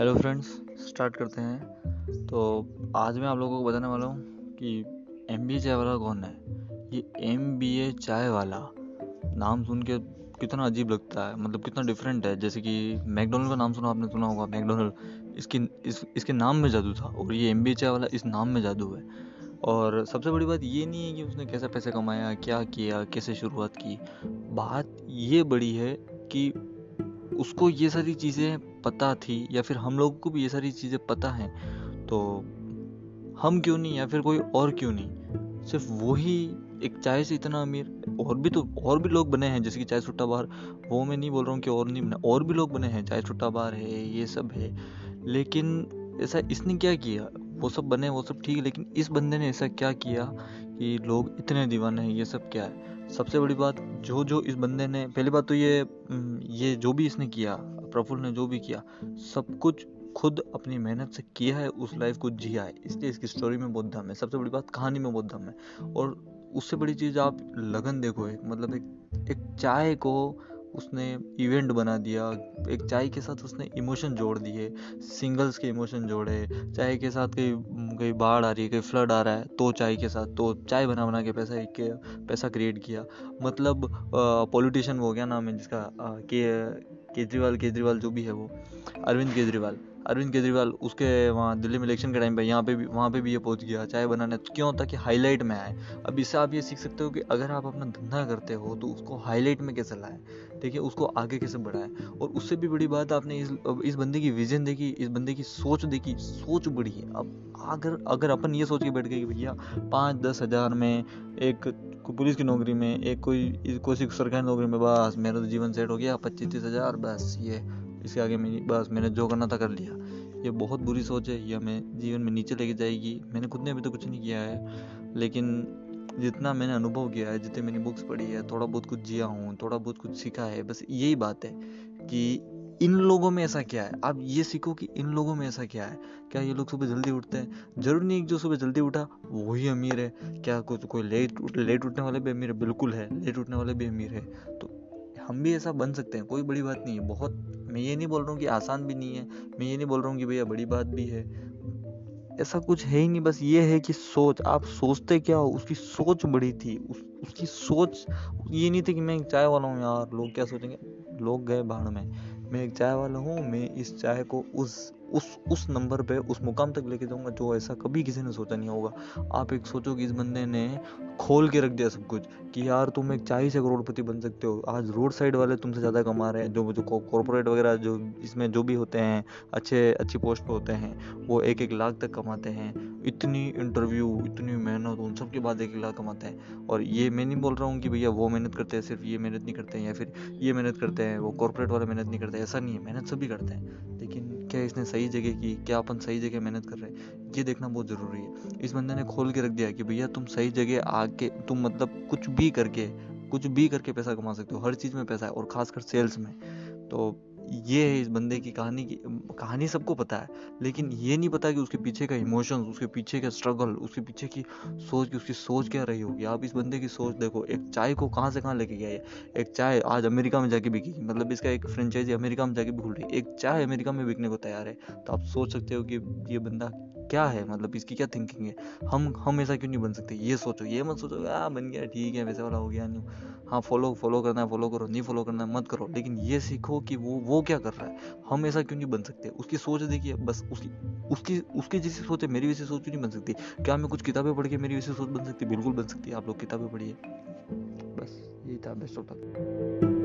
Hello friends start करते हैं। तो आज मैं आप लोगों को बताने वाला हूँ कि एम बी ए चाय वाला कौन है? ये एम बी ए चाय वाला नाम सुन के कितना अजीब लगता है मतलब कितना डिफरेंट है। जैसे कि मैकडोनल्ड का नाम सुना आपने, सुना होगा मैकडोनल्ड इसकी, इस, इसके नाम में जादू था और ये एम बी ए चाय वाला इस नाम में जादू है। और सबसे बड़ी बात ये नहीं है कि उसने कैसे पैसे कमाया क्या किया, कैसे शुरुआत की। बात ये बड़ी है कि उसको ये सारी चीज़ें पता थी या फिर हम लोगों को भी ये सारी चीज़ें पता हैं तो हम क्यों नहीं या फिर कोई और क्यों नहीं? सिर्फ़ वही एक चाय से इतना अमीर, और भी तो और भी लोग बने हैं, जैसे कि चाय सुट्टा बार, वो मैं नहीं बोल रहा हूँ कि और नहीं बने, और भी लोग बने हैं, चाय सुट्टा बार है, ये सब है, लेकिन ऐसा इसने क्या किया? वो सब बने, वो सब ठीक है लेकिन इस बंदे ने ऐसा क्या किया कि लोग इतने दीवाने हैं, ये सब क्या है? सबसे बड़ी बात जो जो इस बंदे ने, पहली बात तो ये ये जो भी इसने किया प्रफुल ने जो भी किया, सब कुछ खुद अपनी मेहनत से किया है, उस लाइफ को जिया है। इसलिए इसकी स्टोरी में बहुत दम है। सबसे बड़ी बात, कहानी में बहुत दम है। और उससे बड़ी चीज़ आप लगन देखो एक मतलब एक एक चाय को उसने इवेंट बना दिया, एक चाय के साथ उसने इमोशन जोड़ दिए सिंगल्स के इमोशन जोड़े, चाय के साथ कहीं कहीं बाढ़ आ रही है, कहीं फ्लड आ रहा है तो चाय के साथ तो चाय बना बना के पैसा एक, पैसा क्रिएट किया। मतलब पॉलिटिशियन वो क्या नाम है जिसका के, केजरीवाल केजरीवाल जो भी है वो, अरविंद केजरीवाल। अरविंद केजरीवाल उसके वहाँ दिल्ली में इलेक्शन के टाइम पे यहाँ पे भी, वहाँ पे भी ये पहुँच गया चाय बनाने, क्यों? ताकि हाईलाइट में आए। अब इससे आप ये सीख सकते हो कि अगर आप अपना धंधा करते हो तो उसको हाईलाइट में कैसे लाए? ठीक है उसको आगे कैसे बढ़ाए? और उससे भी बड़ी बात, आपने इस इस बंदे की विजन देखी, इस बंदे की सोच देखी, सोच बड़ी है। अब अगर अगर अपन ये सोच के बैठ गए कि भैया पाँच दस हज़ार में एक पुलिस की नौकरी में, एक कोई कोई सरकारी नौकरी में, बस मेरा तो जीवन सेट हो गया पच्चीस तीस हज़ार, बस ये। इसके आगे मेरी, बस मैंने जो करना था कर लिया। ये बहुत बुरी सोच है, ये हमें जीवन में नीचे लेके जाएगी। मैंने खुद ने अभी तो कुछ नहीं किया है, लेकिन जितना मैंने अनुभव किया है, जितनी मैंने बुक्स पढ़ी है, थोड़ा बहुत कुछ जिया हूँ, थोड़ा बहुत कुछ सीखा है, बस यही बात है कि इन लोगों में ऐसा क्या है? आप ये सीखो कि इन लोगों में ऐसा क्या है? क्या ये लोग सुबह जल्दी उठते हैं? ज़रूर नहीं जो सुबह जल्दी उठा, वही अमीर है। क्या कुछ, कोई लेट उठ लेट उठने वाले भी अमीर है? बिल्कुल है लेट उठने वाले भी अमीर है। तो हम भी ऐसा बन सकते हैं, कोई बड़ी बात नहीं है। बहुत मैं ये नहीं बोल रहा हूँ कि आसान भी नहीं है मैं ये नहीं बोल रहा हूँ कि भैया बड़ी बात भी है। ऐसा कुछ है ही नहीं बस ये है कि सोच आप सोचते क्या हो? उसकी सोच बड़ी थी उस, उसकी सोच ये नहीं थी कि मैं एक चाय वाला हूँ यार लोग क्या सोचेंगे? लोग गए बाढ़ में मैं एक चाय वाला हूँ मैं इस चाय को उस उस उस नंबर पे, उस मुकाम तक लेके जाऊँगा जो ऐसा कभी किसी ने सोचा नहीं होगा। आप एक सोचो कि इस बंदे ने खोल के रख दिया सब कुछ कि यार तुम एक चाय से करोड़पति बन सकते हो। आज रोड साइड वाले तुमसे ज़्यादा कमा रहे हैं, जो जो कॉरपोरेट वगैरह जो इसमें जो भी होते हैं, अच्छे, अच्छी पोस्ट पर होते हैं, वो एक एक लाख तक कमाते हैं। इतनी इंटरव्यू इतनी मेहनत, उन सब के बाद एक लाख कमाते हैं। और ये मैं नहीं बोल रहा हूँ कि भैया वो मेहनत करते हैं, सिर्फ़ ये मेहनत नहीं करते हैं या फिर ये मेहनत करते हैं, वो कॉरपोरेट वाले मेहनत नहीं करते ऐसा नहीं है, मेहनत सभी करते हैं। लेकिन क्या इसने सही जगह की, क्या अपन सही जगह मेहनत कर रहे हैं? ये देखना बहुत ज़रूरी है। इस बंदे ने खोल के रख दिया कि भैया तुम सही जगह आके, तुम मतलब कुछ भी करके, कुछ भी करके पैसा कमा सकते हो, हर चीज़ में पैसा है और खासकर सेल्स में। तो ये है इस बंदे की कहानी की, कहानी सबको पता है, लेकिन ये नहीं पता कि उसके पीछे का इमोशंस उसके पीछे का स्ट्रगल उसके पीछे की सोच की, उसकी सोच क्या रही होगी। आप इस बंदे की सोच देखो, एक चाय को कहाँ से कहाँ लेके गया है एक चाय आज अमेरिका में जाके बिकेगी मतलब इसका एक फ्रेंचाइजी अमेरिका में जाके भी खुल रही है। एक चाय अमेरिका में बिकने को तैयार है। तो आप सोच सकते हो कि ये बंदा क्या है मतलब इसकी क्या थिंकिंग है? हम हम ऐसा क्यों नहीं बन सकते? ये सोचो, ये मत सोचो आ, बन गया, ठीक है, वैसे वाला हो गया, नहीं हाँ। फॉलो फॉलो करना है फॉलो करो, नहीं फॉलो करना है, मत करो। लेकिन ये सीखो कि वो वो क्या कर रहा है? हम ऐसा क्यों नहीं बन सकते? उसकी सोच देखिए, बस उसकी उसकी उसकी जैसी सोच है, मेरी वैसी सोच क्यों नहीं बन सकती? क्या मैं कुछ किताबें पढ़ के मेरी वैसी सोच बन सकती? बिल्कुल बन सकती है, आप लोग किताबें पढ़िए। बस यही था बेस्ट ऑफ़